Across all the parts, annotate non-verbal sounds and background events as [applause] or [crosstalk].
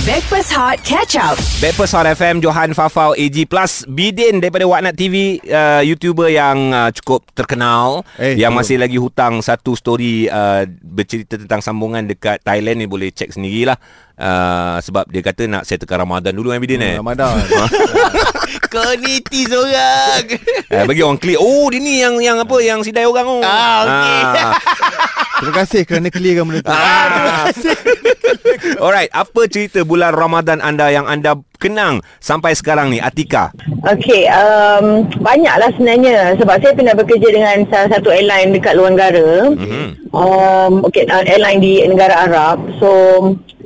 Backpass Hot Catch Up. Backpast Hot FM Johan Fafau AG Plus Bidin daripada Waknat TV uh, YouTuber yang uh, cukup terkenal Eh, Yang betul. masih lagi hutang Satu story uh, Bercerita tentang sambungan Dekat Thailand ni Boleh cek sendirilah uh, Sebab dia kata Nak settlekan Ramadan dulu kan Bidin eh Ramadan. [laughs] Kau ni tease orang uh, Bagi orang klik Oh dia ni yang yang apa Yang sidai orang tu Ah, okey. Ah. [laughs] Terima kasih kerana clearkan benda tu. Ah. [laughs] Alright, apa cerita bulan Ramadan anda yang anda kenang sampai sekarang ni Atika? Okey, um, banyaklah sebenarnya sebab saya pernah bekerja dengan salah satu airline dekat luar negara. Mhm. Um, okey, uh, airline di negara Arab. So,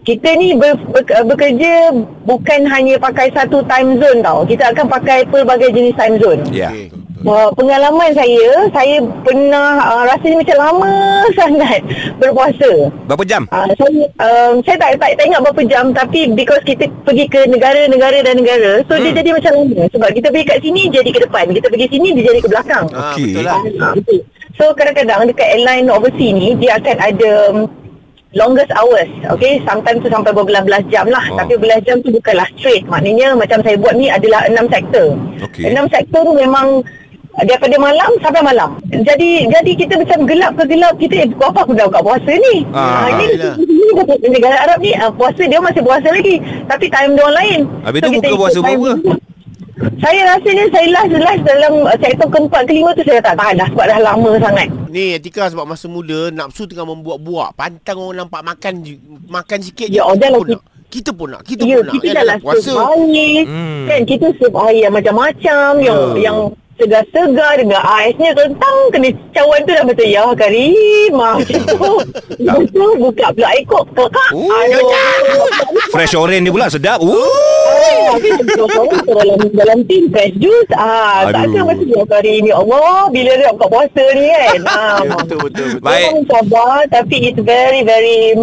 kita ni ber, ber, bekerja bukan hanya pakai satu time zone tau. Kita akan pakai pelbagai jenis time zone. Ya. Okey. Uh, pengalaman saya, saya pernah uh, rasanya macam lama [laughs] sangat berpuasa. Berapa jam? Uh, saya um, saya tak, tak tak ingat berapa jam tapi because kita pergi ke negara-negara dan negara so hmm. dia jadi macam lama sebab kita pergi kat sini jadi ke depan kita pergi sini dia jadi ke belakang Ah, Okey. Betul lah Ah, betul. so kadang-kadang dekat airline overseas ni dia akan ada um, longest hours okay sometimes tu sampai berbelas-belas jam lah Oh. tapi belas jam tu bukanlah straight maknanya macam saya buat ni adalah enam sektor Okey. enam sektor tu memang daripada malam sampai malam. Jadi jadi kita macam gelap ke gelap kita eh apa aku dah buka puasa ni. Ah, Ah, ini ini negara Arab ni ah, puasa dia masih puasa lagi tapi time dia orang lain. Habis tu kita buka puasa berapa? Saya rasanya saya last last dalam uh, sektor keempat kelima tu saya tak tahan dah sebab dah lama sangat. Ni Atika sebab masa muda Nafsu tengah membuat-buat Pantang orang nampak makan je- Makan sikit Ya, je, nak. Kita pun nak Kita Ya, pun nak kita Kan dah lah puasa air. Hmm. Kan kita serve air yang macam-macam yang Ya. yang segar-segar dengan aisnya kentang kena cawan tu dah macam ya karimah macam [laughs] tu. Lepas tu buka pula air kok kakak. Oh. Fresh orange dia pula sedap. Ooh. Oh, orang dalam dalam tin fresh juice. Ah, tak ada macam ya hari ni. Allah, bila dia buka puasa ni kan. [laughs] Ah, Betul betul betul Baik. Sabar tapi it's very very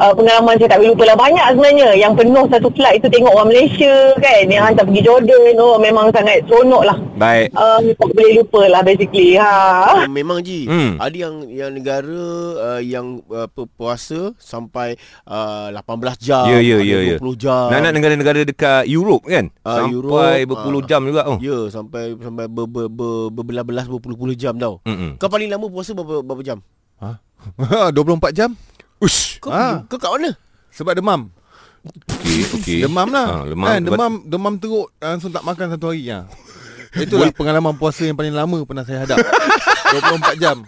uh, pengalaman saya tak boleh lupa lah banyak sebenarnya yang penuh satu flight itu tengok orang Malaysia kan yang hantar pergi Jordan oh memang sangat seronok lah Baik. um, tak boleh lupa lah basically ha. Ah, [laughs] Memang Ji Hmm. Ada yang yang negara uh, Yang uh, apa, puasa Sampai uh, 18 jam ada ya, ya. 20 jam Nak nak negara-negara dekat Europe kan? Ah, sampai Europe, berpuluh ah. jam juga. Oh. Ya sampai sampai ber, ber, ber, berbelas-belas berpuluh-puluh jam tau. Mm-mm. Kau paling lama puasa berapa, berapa jam? [laughs] 24 jam. Ush. Kau, Ah. kau kat mana? Sebab demam. Okey, okey. Demam lah. Ah, demam. Kan, demam, demam teruk langsung tak makan satu hari. Ha. [laughs] Itulah pengalaman puasa yang paling lama pernah saya hadap. [laughs] 24 jam.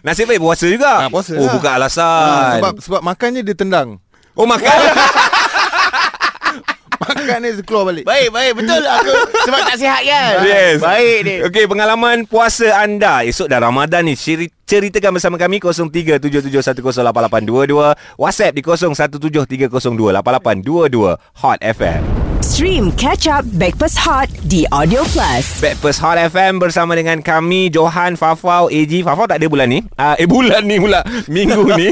Nasib baik puasa juga. Ah, puasa Oh, lah. bukan Ha, alasan. sebab sebab makannya dia tendang. Oh, makan. Makan dia keluar balik. Baik, baik. Betul aku sebab tak sihat kan? Yes. Baik ni. Okey, pengalaman puasa anda. Esok dah Ramadan ni. Ceri- Ceritakan bersama kami 0377108822. WhatsApp di 0173028822. Hot FM. Stream Catch Up Backpass Hot di Audio Plus. Backpast Hot FM bersama dengan kami Johan Fafau AG Fafau tak ada bulan ni? Uh, Eh bulan ni pula. Minggu ni.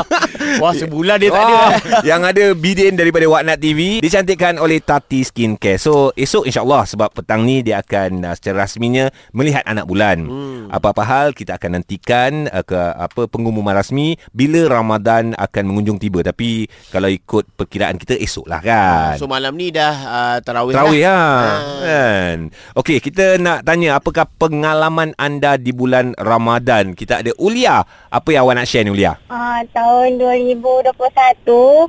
[laughs] Wah, sebulan dia tak ada. Wah, Yang ada Bidin daripada Waknat TV Dicantikkan oleh Tati Skincare. So esok insyaAllah Sebab petang ni Dia akan uh, secara rasminya Melihat anak bulan. Hmm. Apa-apa hal Kita akan nantikan uh, ke apa Pengumuman rasmi Bila Ramadan akan mengunjung tiba. Tapi Kalau ikut perkiraan kita Esok lah kan. So malam ni dah uh, tarawih, Terawih lah. lah kan. Okey, kita nak tanya apakah pengalaman anda di bulan Ramadan? Kita ada Ulia. Apa yang awak nak share ni Ulia? Ah, tahun 2021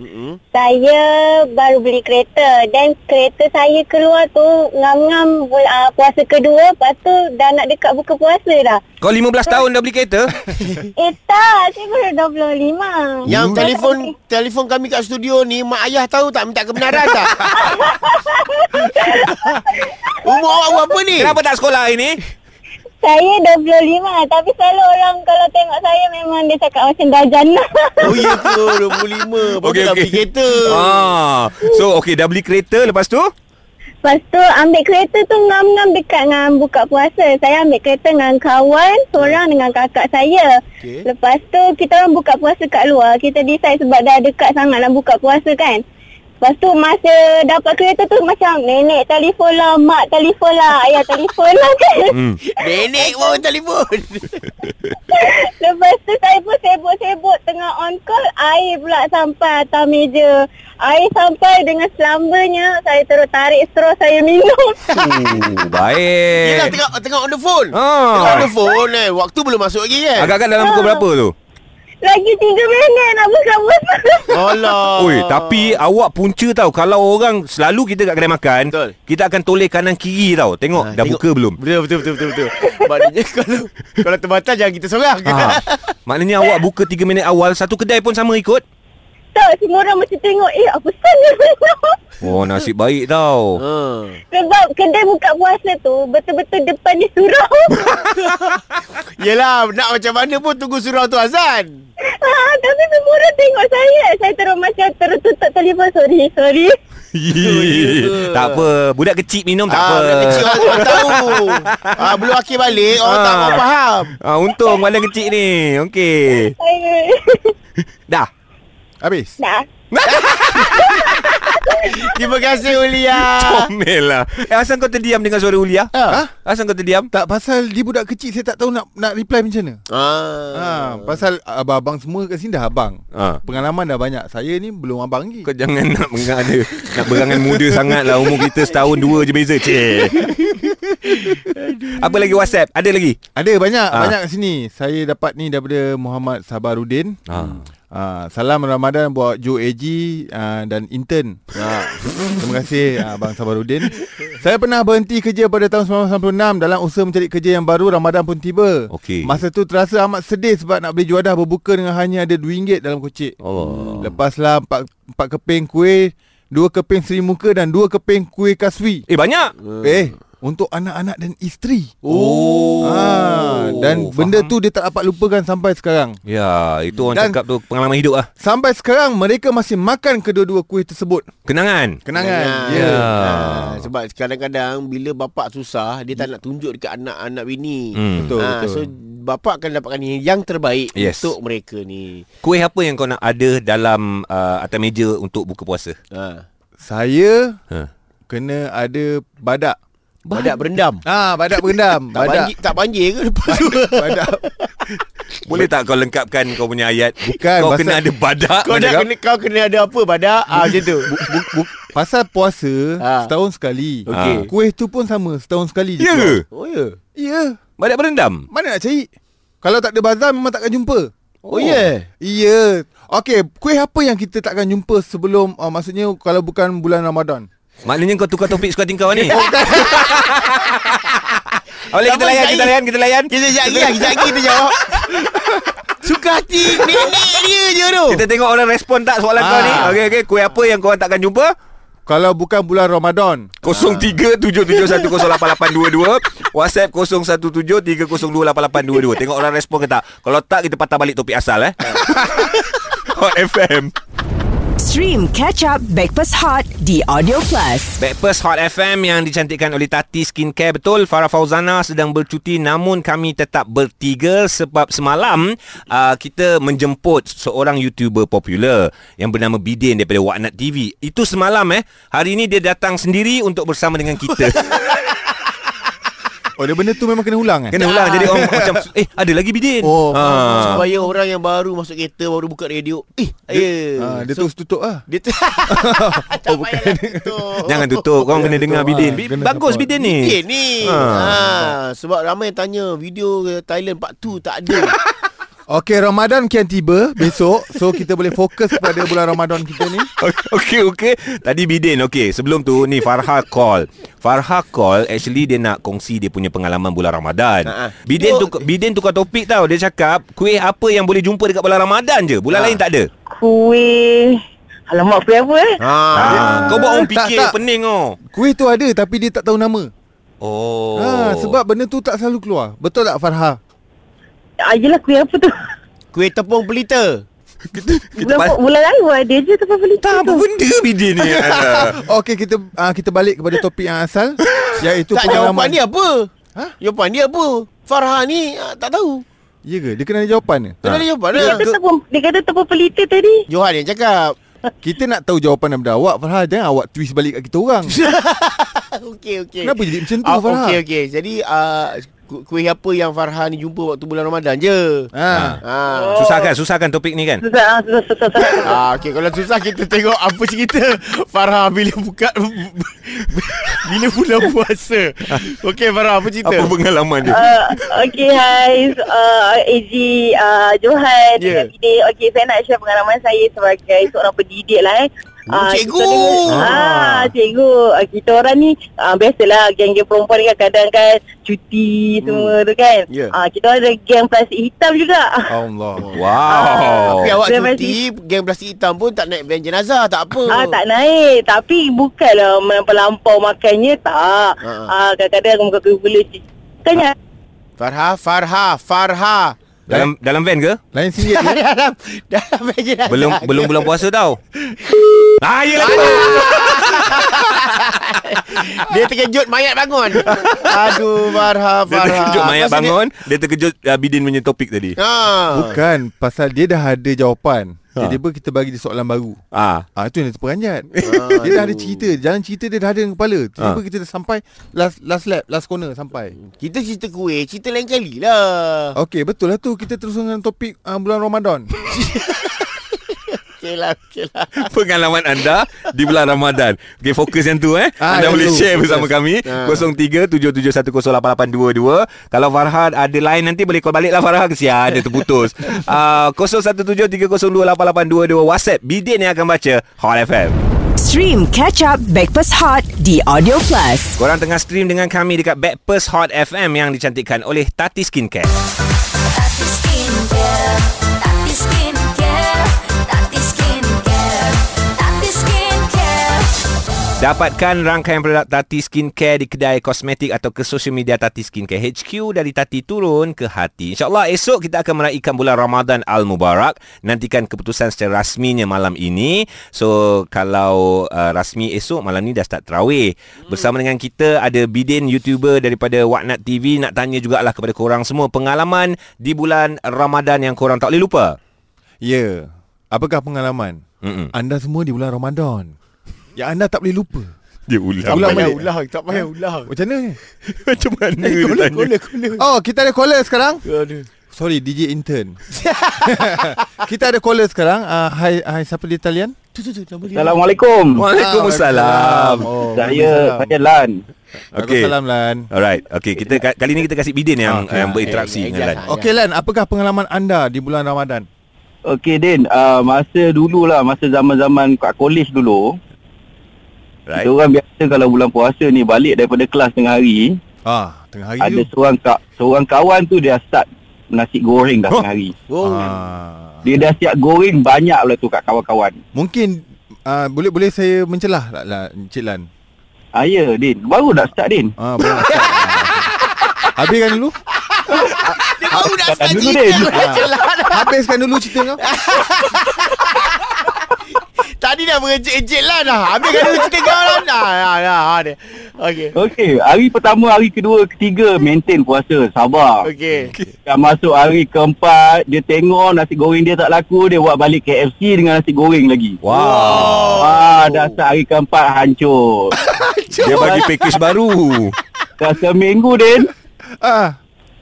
Mm-mm. saya baru beli kereta dan kereta saya keluar tu ngam-ngam ah, puasa kedua lepas tu dah nak dekat buka puasa dah. Kau 15 tahun dah beli kereta? [laughs] Eh tak, saya baru 25. Yang telefon telefon kami kat studio ni mak ayah tahu tak minta kebenaran tak? [laughs] Umur awak berapa ni? Kenapa tak sekolah hari ni? Saya 25 tapi selalu orang kalau tengok saya memang dia cakap macam dah jannah. Oh ya ke 25 Baru Okey, dah okey. beli kereta Ah. So okey dah beli kereta lepas tu? Lepas tu ambil kereta tu ngam-ngam dekat dengan buka puasa. Saya ambil kereta dengan kawan, seorang dengan kakak saya. Okey. Lepas tu kita orang buka puasa kat luar. Kita decide sebab dah dekat sangat nak buka puasa kan. Lepas tu masa dapat kereta tu macam nenek telefon lah, mak telefon lah, ayah telefon lah kan. Hmm. [laughs] Nenek pun telefon. [laughs] Lepas tu saya pun sibuk-sibuk tengah on call, air pula sampai atas meja. Air sampai dengan selambanya, saya terus tarik straw saya minum. Uh, [laughs] baik. Yelah tengah tengah on the phone. Ah. Tengah on the phone eh. Waktu belum masuk lagi kan. Agak-agak dalam pukul berapa tu? Lagi tiga minit nak buka puasa. Alah. Oi, tapi awak punca tau Kalau orang Selalu kita kat kedai makan Betul. Kita akan toleh kanan kiri tau Tengok Ah, dah tengok. buka belum Betul betul betul betul. betul. Maknanya kalau kalau terbatal jangan kita seorang. ha. Maknanya awak buka 3 minit awal Satu kedai pun sama ikut tak, semua orang macam tengok, eh apa minum. Oh nasib baik tau Ha. [laughs] Sebab kedai buka puasa tu betul-betul depan ni surau. [laughs] Yelah, nak macam mana pun tunggu surau tu azan. ha, tapi semua orang tengok saya. Saya terus macam terus tutup telefon. Sorry, sorry. ke? [laughs] Tak apa Budak kecil minum tak ah, apa budak kecil orang, orang tahu. ah, belum akhir balik, orang Ah. tak faham. ah, Untung badan kecil ni Okey. Dah Habis Dah. [laughs] Terima kasih Ulia. Comel lah. Eh asal kau terdiam dengan suara Ulia? Ah. Asal kau terdiam? Tak pasal dia budak kecil Saya tak tahu nak nak reply macam mana. Ah. ha, Pasal abang-abang semua kat sini dah abang. Ah. Pengalaman dah banyak. Saya ni belum abang lagi. Kau jangan nak mengada Nak berangan muda sangat lah. Umur kita setahun dua je beza Cik. Apa lagi WhatsApp? Ada lagi? Ada banyak. Ah. Banyak kat sini. Saya dapat ni daripada Muhammad Sabarudin. Ah. Ah, salam Ramadan buat Joe AG ah, dan intern. Ah, [laughs] terima kasih ah, Abang Sabarudin. Saya pernah berhenti kerja pada tahun 1996 dalam usaha mencari kerja yang baru Ramadan pun tiba. Okey. Masa tu terasa amat sedih sebab nak beli juadah berbuka dengan hanya ada RM2 dalam kocik. Allah Lepaslah empat, empat keping kuih, dua keping seri muka dan dua keping kuih kaswi. Eh banyak Eh, untuk anak-anak dan isteri. Oh Ah, dan benda tu dia tak dapat lupakan sampai sekarang. Ya itu orang Dan- cakap tu Pengalaman hidup lah Sampai sekarang mereka masih makan kedua-dua kuih tersebut. Kenangan Kenangan. Ya. Ya. Ah, sebab kadang-kadang bila bapak susah, dia tak nak tunjuk dekat anak-anak bini. Hmm. Betul, Ah, betul. So bapak akan dapatkan yang- yang terbaik Yes. untuk mereka ni. Kuih apa yang kau nak ada Dalam uh, atas meja Untuk buka puasa Ha. Saya ha. kena ada badak. Badak berendam. Ah, badak berendam. Tak banjir, badak. tak banjir ke lepas tu? badak. Boleh tak kau lengkapkan Kau punya ayat Bukan, Kau pasal- kena ada badak kau, nak kena, kau kena ada apa badak? Ah, macam tu. Bu- bu- pasal puasa Ah. setahun sekali. Okey. Kuih tu pun sama setahun sekali je. Ya ke? Oh ya. Ya. Badak berendam Mana nak cari? Kalau tak ada bazar memang takkan jumpa. Oh, ya. Yeah. Ya. Okey, kuih apa yang kita takkan jumpa sebelum uh, maksudnya kalau bukan bulan Ramadan? Maknanya kau tukar topik suka tingkau ni [laughs] Boleh kita layan. Kita layan Kita layan Kita sekejap lagi, lah, sekejap lagi kita jawab. [laughs] Suka hati nenek dia je tu. Kita tengok orang respon tak soalan kau Ah. ni Okey okey Kuih apa yang kau takkan jumpa Kalau bukan bulan Ramadan. 0377108822 WhatsApp 0173028822 Tengok orang respon ke tak Kalau tak kita patah balik topik asal eh [laughs] Hot FM Stream Catch Up Backpass Hot di Audio Plus. Backpast Hot FM yang dicantikkan oleh Tati Skincare. Betul Farah Fauzana sedang bercuti Namun kami tetap bertiga Sebab semalam uh, Kita menjemput seorang YouTuber popular Yang bernama Bidin daripada Waknat TV Itu semalam eh. Hari ini dia datang sendiri untuk bersama dengan kita [laughs] Oh, dia benda tu memang kena ulang kan? Kena ulang Jadi orang [laughs] macam Eh ada lagi Bidin Oh. ha. Supaya orang yang baru masuk kereta Baru buka radio Eh ya Ah, dia terus tutup lah. Dia tu Tak payahlah tutup Jangan tutup Kau kena dengar Bidin ah. Bagus support. Bidin ni Bidin ni Ha. ha. Sebab ramai yang tanya Video Thailand part 2 tak ada [laughs] Okey, Ramadan kian tiba besok. So, kita boleh fokus kepada bulan Ramadan kita ni. [laughs] Okey okey. Tadi Bidin okey. Sebelum tu ni Farha call. Farha call actually dia nak kongsi dia punya pengalaman bulan Ramadan. Ha, ha. Bidin tu Bidin tukar topik tau. Dia cakap kuih apa yang boleh jumpa dekat bulan Ramadan je. Bulan Ha. lain tak ada. Kuih Alamak kuih apa eh ha. Ah, kau buat orang tak, fikir tak. pening oh. Kuih tu ada tapi dia tak tahu nama. Oh. Ha, sebab benda tu tak selalu keluar. Betul tak Farha? Ah, Yelah kuih apa tu Kuih tepung pelita [laughs] Bulan, pas- bulan lalu ada je tempat beli tak apa benda Bidin ni. [laughs] [laughs] Okey, kita uh, kita balik kepada topik yang asal iaitu Tak jawapan pengalaman. dia apa Ha? Jawapan dia apa Farha ni ah, tak tahu Ya ke? Dia kena ada jawapan ke? Tak ada jawapan Dia lah kata tepung Dia kata tepung pelita tadi Johan yang cakap Kita nak tahu jawapan daripada awak Farhan Jangan awak twist balik kat kita orang Okey okey. Kenapa jadi macam tu Ah, Farhan Okey okey. Jadi uh, kuih apa yang Farhan ni jumpa waktu bulan Ramadan je? ha. Ah. Susah kan? Susah kan topik ni kan? Susah, ah, susah, susah, susah. Ah, okey kalau susah kita tengok apa cerita Farah bila buka bila bulan puasa. Okey Farah apa cerita? Apa pengalaman dia? Uh, okay, hai. Uh, AG uh, Johan Ya. yeah. dengan Bidin. Okay, saya nak share pengalaman saya sebagai seorang pendidik lah eh. Oh, cikgu. kita ni- Ah, cikgu. Uh, kita orang ni uh, biasalah geng-geng perempuan ni kan kadang kan cuti semua tu kan. Ya. Ah, kita orang ada geng plastik hitam juga. Allah [laughs] Wow. Tapi awak cuti Geng plastik hitam pun tak naik van jenazah Tak apa Ah tak naik Tapi bukanlah Melampau makannya Tak ha. ah, Kadang-kadang muka kepala Tanya Farha Farha Farha Dalam dalam van ke? Lain singgit ya? [laughs] dalam dalam van jenazah Belum belum bulan puasa tau. [laughs] Ah, ya. [laughs] Dia terkejut mayat bangun Aduh Farha Dia terkejut mayat Pasal dia- bangun, dia terkejut uh, Bidin punya topik tadi. Ha. Bukan Pasal dia dah ada jawapan Ha. Tiba-tiba kita bagi dia soalan baru Ah. Ah itu yang dia terperanjat. [laughs] dia dah ada cerita, jalan cerita dia dah ada dalam kepala. Tiba-tiba Ah. kita dah sampai last last lap, last corner sampai. Kita cerita kuih Cerita lain kali lah Okey, betul lah tu. Kita terus dengan topik uh, bulan Ramadan. [laughs] Okey lah Okey lah [laughs] Pengalaman anda di bulan Ramadan. Okey, fokus yang tu eh. Ah, anda boleh tu. share bersama kami. Ah. 0377108822. Kalau Farhan ada line nanti boleh call balik lah Farhan. Kesian dia terputus. [laughs] uh, 0173028822 WhatsApp Bidin yang akan baca Hot FM. Stream Catch Up Backpass Hot di Audio Plus. Korang tengah stream dengan kami dekat Backpast Hot FM yang dicantikkan oleh Tati Skincare. Tati Skincare, Dapatkan rangkaian produk Tati Skincare di kedai kosmetik atau ke social media Tati Skincare HQ dari Tati turun ke hati. InsyaAllah esok kita akan meraihkan bulan Ramadan Al-Mubarak. Nantikan keputusan secara rasminya malam ini. So kalau uh, rasmi esok malam ni dah start terawih. Bersama dengan kita ada Bidin YouTuber daripada Waknat TV. Nak tanya jugalah kepada korang semua pengalaman di bulan Ramadan yang korang tak boleh lupa. Ya. Apakah pengalaman Mm-mm. anda semua di bulan Ramadan? Yang anda tak boleh lupa. Dia ulang. Tak Ulang payah balik. ulang Tak payah ulang Macam mana ni? [laughs] Macam mana Eh dia caller tanya? caller caller Oh, kita ada caller sekarang. Aduh Sorry, DJ intern. [laughs] kita ada caller sekarang. Uh, hai, hai siapa di talian? Assalamualaikum. Waalaikumsalam. Oh, Saya saya Lan. Okey. Waalaikumsalam Lan. Alright. Okey, kita ka- kali ni kita kasih Bidin yang Okey. yang berinteraksi Eh, dengan Lan. Okey Lan, apakah pengalaman anda di bulan Ramadan? Okey Din, uh, masa dululah masa zaman-zaman kat college dulu, Right. kita orang biasa kalau bulan puasa ni balik daripada kelas tengah hari, Ah, tengah hari ada tu. seorang ka- seorang kawan tu dia start nasi goreng dah Oh. tengah hari. Oh Ah. Dia dah siap goreng banyak lah tu kat kawan-kawan. Mungkin uh, boleh boleh saya mencelah lah, lah Encik Lan. Ah ya Din, baru nak start Din. Ah, boleh. nak start. Ah. [laughs] Habiskan dulu. Dia baru nak start dulu, Din. lah. Habiskan dulu cerita kau. [laughs] Tadi dah mengejek-ejek lah dah Habiskan dulu cerita kau lah Dah dah dah. Okey Okey, hari pertama, hari kedua, ketiga maintain puasa, sabar. Okey Dah masuk hari keempat, dia tengok nasi goreng dia tak laku, dia buat balik KFC dengan nasi goreng lagi. Wow. Ah, dah start hari keempat hancur. [laughs] Dia bagi package baru. dah seminggu Din, Ah.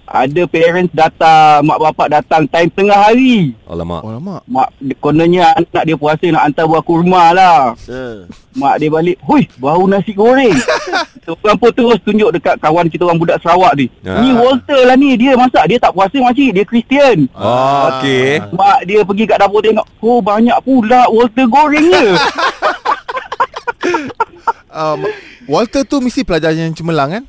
Ada parents datang, mak bapak datang time tengah hari. Alamak. Oh lama. Mak kononnya anak dia puasa nak hantar buah kurma lah. Ha. Mak dia balik, "Hui, bau nasi goreng." [laughs] Orang pun terus tunjuk dekat kawan kita orang budak Sarawak ni. Ah. Ni Walter lah ni, dia masak, dia tak puasa makcik, dia Kristian. Oh, okey. Mak dia pergi kat dapur tengok, "Oh, banyak pula Walter gorengnya." [laughs] Uh, Walter tu mesti pelajar yang cemerlang kan?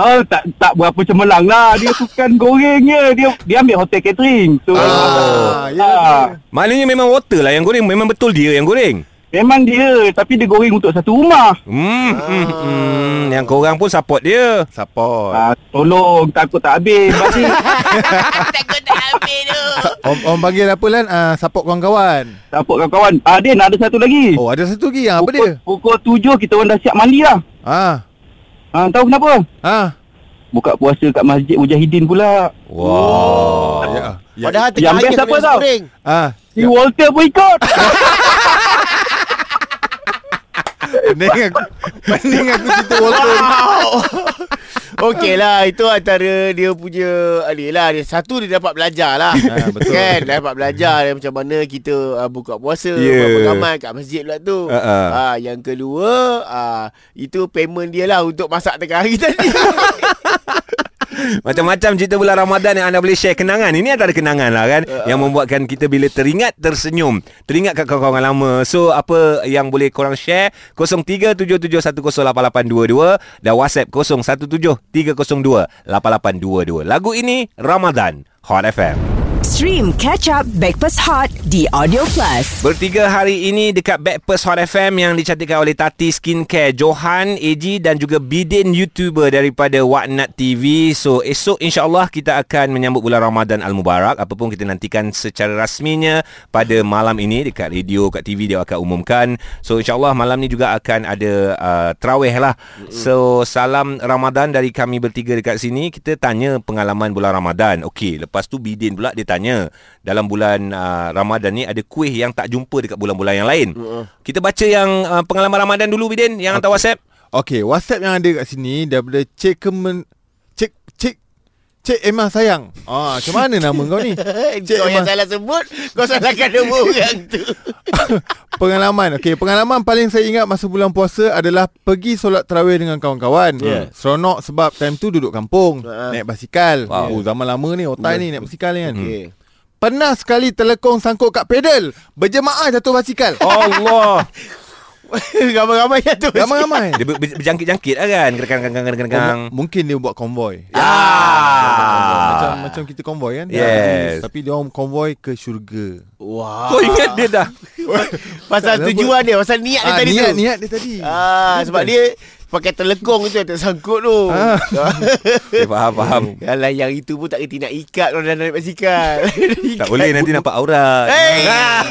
Oh, tak tak berapa cemerlang lah. Dia bukan gorengnya. Dia dia ambil hotel catering. So, Ah, ya, ah, Maknanya memang water lah yang goreng. Memang betul dia yang goreng. memang dia. Tapi dia goreng untuk satu rumah. Hmm, hmm, hmm. Yang korang pun support dia. Support. Ah, tolong, takut tak habis. [laughs] Takut tak habis tu Om, om panggil apa Lan? Uh, support kawan-kawan. support kawan-kawan. Ah, Din, ada satu lagi. Oh, ada satu lagi. Ah, apa dia? Pukul, pukul tujuh kita orang dah siap mandi lah. Ah. Ha, tahu kenapa? Ha? Buka puasa kat Masjid Mujahidin pula. Wah. Wow. Ya. ya. Padahal tengah air apa tau? Ha. Si ya. Walter pun ikut. [laughs] Pening aku. Pening aku cerita Walter. [laughs] Okey lah Itu antara dia punya Ni lah dia, Satu dia dapat belajar lah Ha, betul. Kan dia dapat belajar dia, Macam mana kita uh, Buka puasa Ya. Buat pengamal kat masjid pula tu ha. Ah, Yang kedua uh, Itu payment dia lah Untuk masak tengah hari tadi [laughs] [laughs] Macam-macam cerita bulan Ramadan yang anda boleh share kenangan. Ini antara kenangan lah kan. Uh, yang membuatkan kita bila teringat tersenyum. Teringat kat kawan-kawan lama. So apa yang boleh korang share 0377108822 dan WhatsApp 0173028822. Lagu ini Ramadan Hot FM. Stream Catch Up Backpass Hot di Audio Plus. Bertiga hari ini dekat Backpast Hot FM yang dicantikkan oleh Tati Skincare, Johan, AG dan juga Bidin YouTuber daripada Waknat TV. So esok insyaAllah kita akan menyambut bulan Ramadan Al-Mubarak. Apapun kita nantikan secara rasminya pada malam ini dekat radio, kat TV dia akan umumkan. So insyaAllah malam ni juga akan ada uh, terawih lah. So salam Ramadan dari kami bertiga dekat sini. Kita tanya pengalaman bulan Ramadan. Okey, lepas tu Bidin pula dia tanya dalam bulan uh, Ramadan ni ada kuih yang tak jumpa dekat bulan-bulan yang lain. Uh-uh. Kita baca yang uh, pengalaman Ramadan dulu Bidin yang hantar WhatsApp. Okey WhatsApp yang ada kat sini Daripada Cik Kemen Cik Cik Cik Emma sayang Ah, Macam mana nama kau ni [laughs] Kau yang salah sebut Kau salahkan nama orang tu [laughs] Pengalaman Okey, pengalaman paling saya ingat masa bulan puasa adalah pergi solat tarawih dengan kawan-kawan. Ya. Seronok sebab time tu duduk kampung, Ha. naik basikal. Wow. Oh, zaman lama ni otai ni naik basikal ni kan. Okey. Pernah sekali telekong sangkut kat pedal, berjemaah jatuh basikal. Allah. [laughs] [laughs] Ramai-ramai yang tu Ramai-ramai. Dia ber- ber- berjangkit-jangkit lah kan. Gergang-gergang-gergang. M- mungkin dia buat konvoy. Ah. Macam macam kita konvoy kan. Yes. Tapi dia orang konvoy ke syurga. Wah Kau ingat dia dah. [laughs] Pasal tujuan dia Pasal niat dia Ah, tadi niat tu niat dia tadi. Ah, sebab dia pakai telekong tu yang tersangkut tu. Ah. Okay, [laughs] faham, faham. Yalah yang itu pun tak kerti nak ikat kalau dah naik basikal. [laughs] Tak boleh nanti nampak aurat. Hey!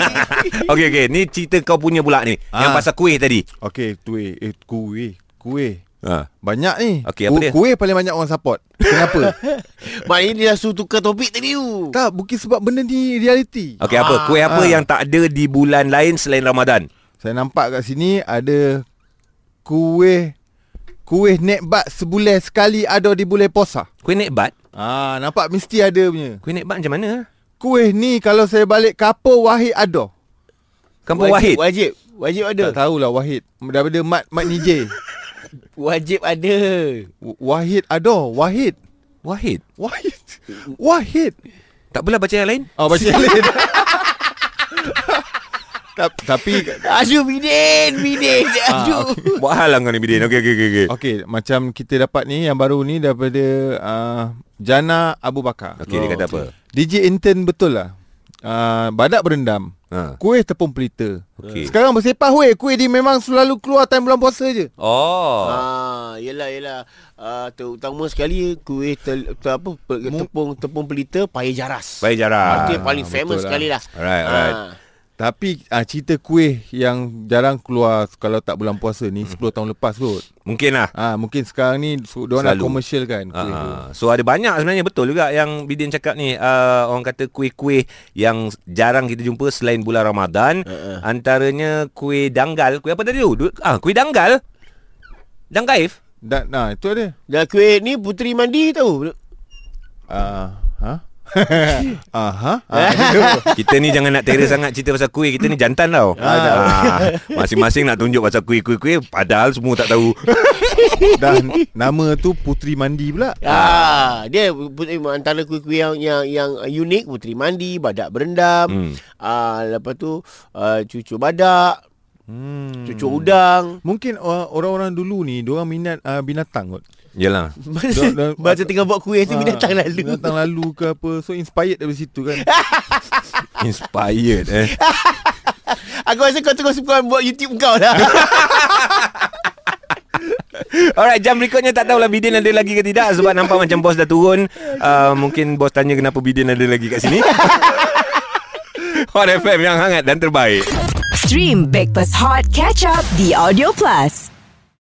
[laughs] okey okey, ni cerita kau punya pula ni. Yang Ah. pasal kuih tadi. Okey, kuih. Eh, kuih. Kuih. Ha. Banyak ni. Okey, apa Ku- dia? Kuih paling banyak orang support. Kenapa? Maknanya dia dah suruh tukar topik tadi tu. tak, bukan sebab benda ni reality. Okey apa? Kuih apa Ah. yang tak ada di bulan lain selain Ramadan? Saya nampak kat sini ada kuih kuih nekbat sebulan sekali ada di bulan puasa. Kuih nekbat? Ah, nampak mesti ada punya. Kuih nekbat macam mana? Kuih ni kalau saya balik kapur Wahid ada. Kampung Wahid. Wajib. Wajib ada. Tak tahulah Wahid. Daripada Mat Mat Nijay. [laughs] Wajib ada. Wahid ada, Wahid. Wahid. Wahid. Wahid. Tak boleh baca yang lain? Oh, baca yang lain. [laughs] Ta- Tapi Aduh Bidin Bidin Ah, Aduh Buat hal lah kau ni Bidin. Okey okey okey. okey. Okey, macam kita dapat ni yang baru ni daripada uh, Jana Abu Bakar. Okey dia kata apa? DJ intern betul lah. Uh, badak berendam. Ha. Kuih tepung pelita. Okey. Sekarang bersepah weh, kuih dia memang selalu keluar time bulan puasa je. Oh. Ah, yelah yelah. Uh, terutama sekali kuih tel, tel, apa tepung tepung pelita payah jaras. Baik Ah, jarak. Itu yang paling famous lah. sekali lah. Alright, alright. Ah. Tapi uh, cerita kuih yang jarang keluar kalau tak bulan puasa ni 10 tahun lepas kot. Mungkin lah. Ah mungkin sekarang ni so, dia nak komersial kan kuih tu. Uh, so ada banyak sebenarnya betul juga yang Bidin cakap ni uh, orang kata kuih-kuih yang jarang kita jumpa selain bulan Ramadan uh-uh. antaranya kuih danggal kuih apa tadi tu Du- ah kuih danggal danggaif Dan nah itu ada. Dan kuih ni puteri mandi tahu. Ah ha? [laughs] Aha. [laughs] Ah, itu. kita ni jangan nak terror sangat cerita pasal kuih kita ni jantan tau ah, masing-masing nak tunjuk pasal kuih-kuih-kuih padahal semua tak tahu [laughs] Dan nama tu Putri Mandi pula. Ah, dia puteri antara kuih-kuih yang yang yang unik puteri mandi, badak berendam. Hmm. Ah, lepas tu uh, cucu badak, Hmm. cucu udang. Mungkin uh, orang-orang dulu ni Diorang minat uh, binatang kot Yalah dah- Masa tengah buat kuih tu Ah, binatang lalu. Binatang lalu ke apa. So inspired dari situ kan. [laughs] Inspired eh. [laughs] Aku rasa kau terus suka buat YouTube kau lah. [laughs] Alright jam berikutnya tak tahulah Bidin ada lagi ke tidak. Sebab nampak macam bos dah turun. Uh, Mungkin bos tanya kenapa Bidin ada lagi kat sini. Hot FM yang hangat dan terbaik. Stream Backpass Hot Catch Up di Audio Plus.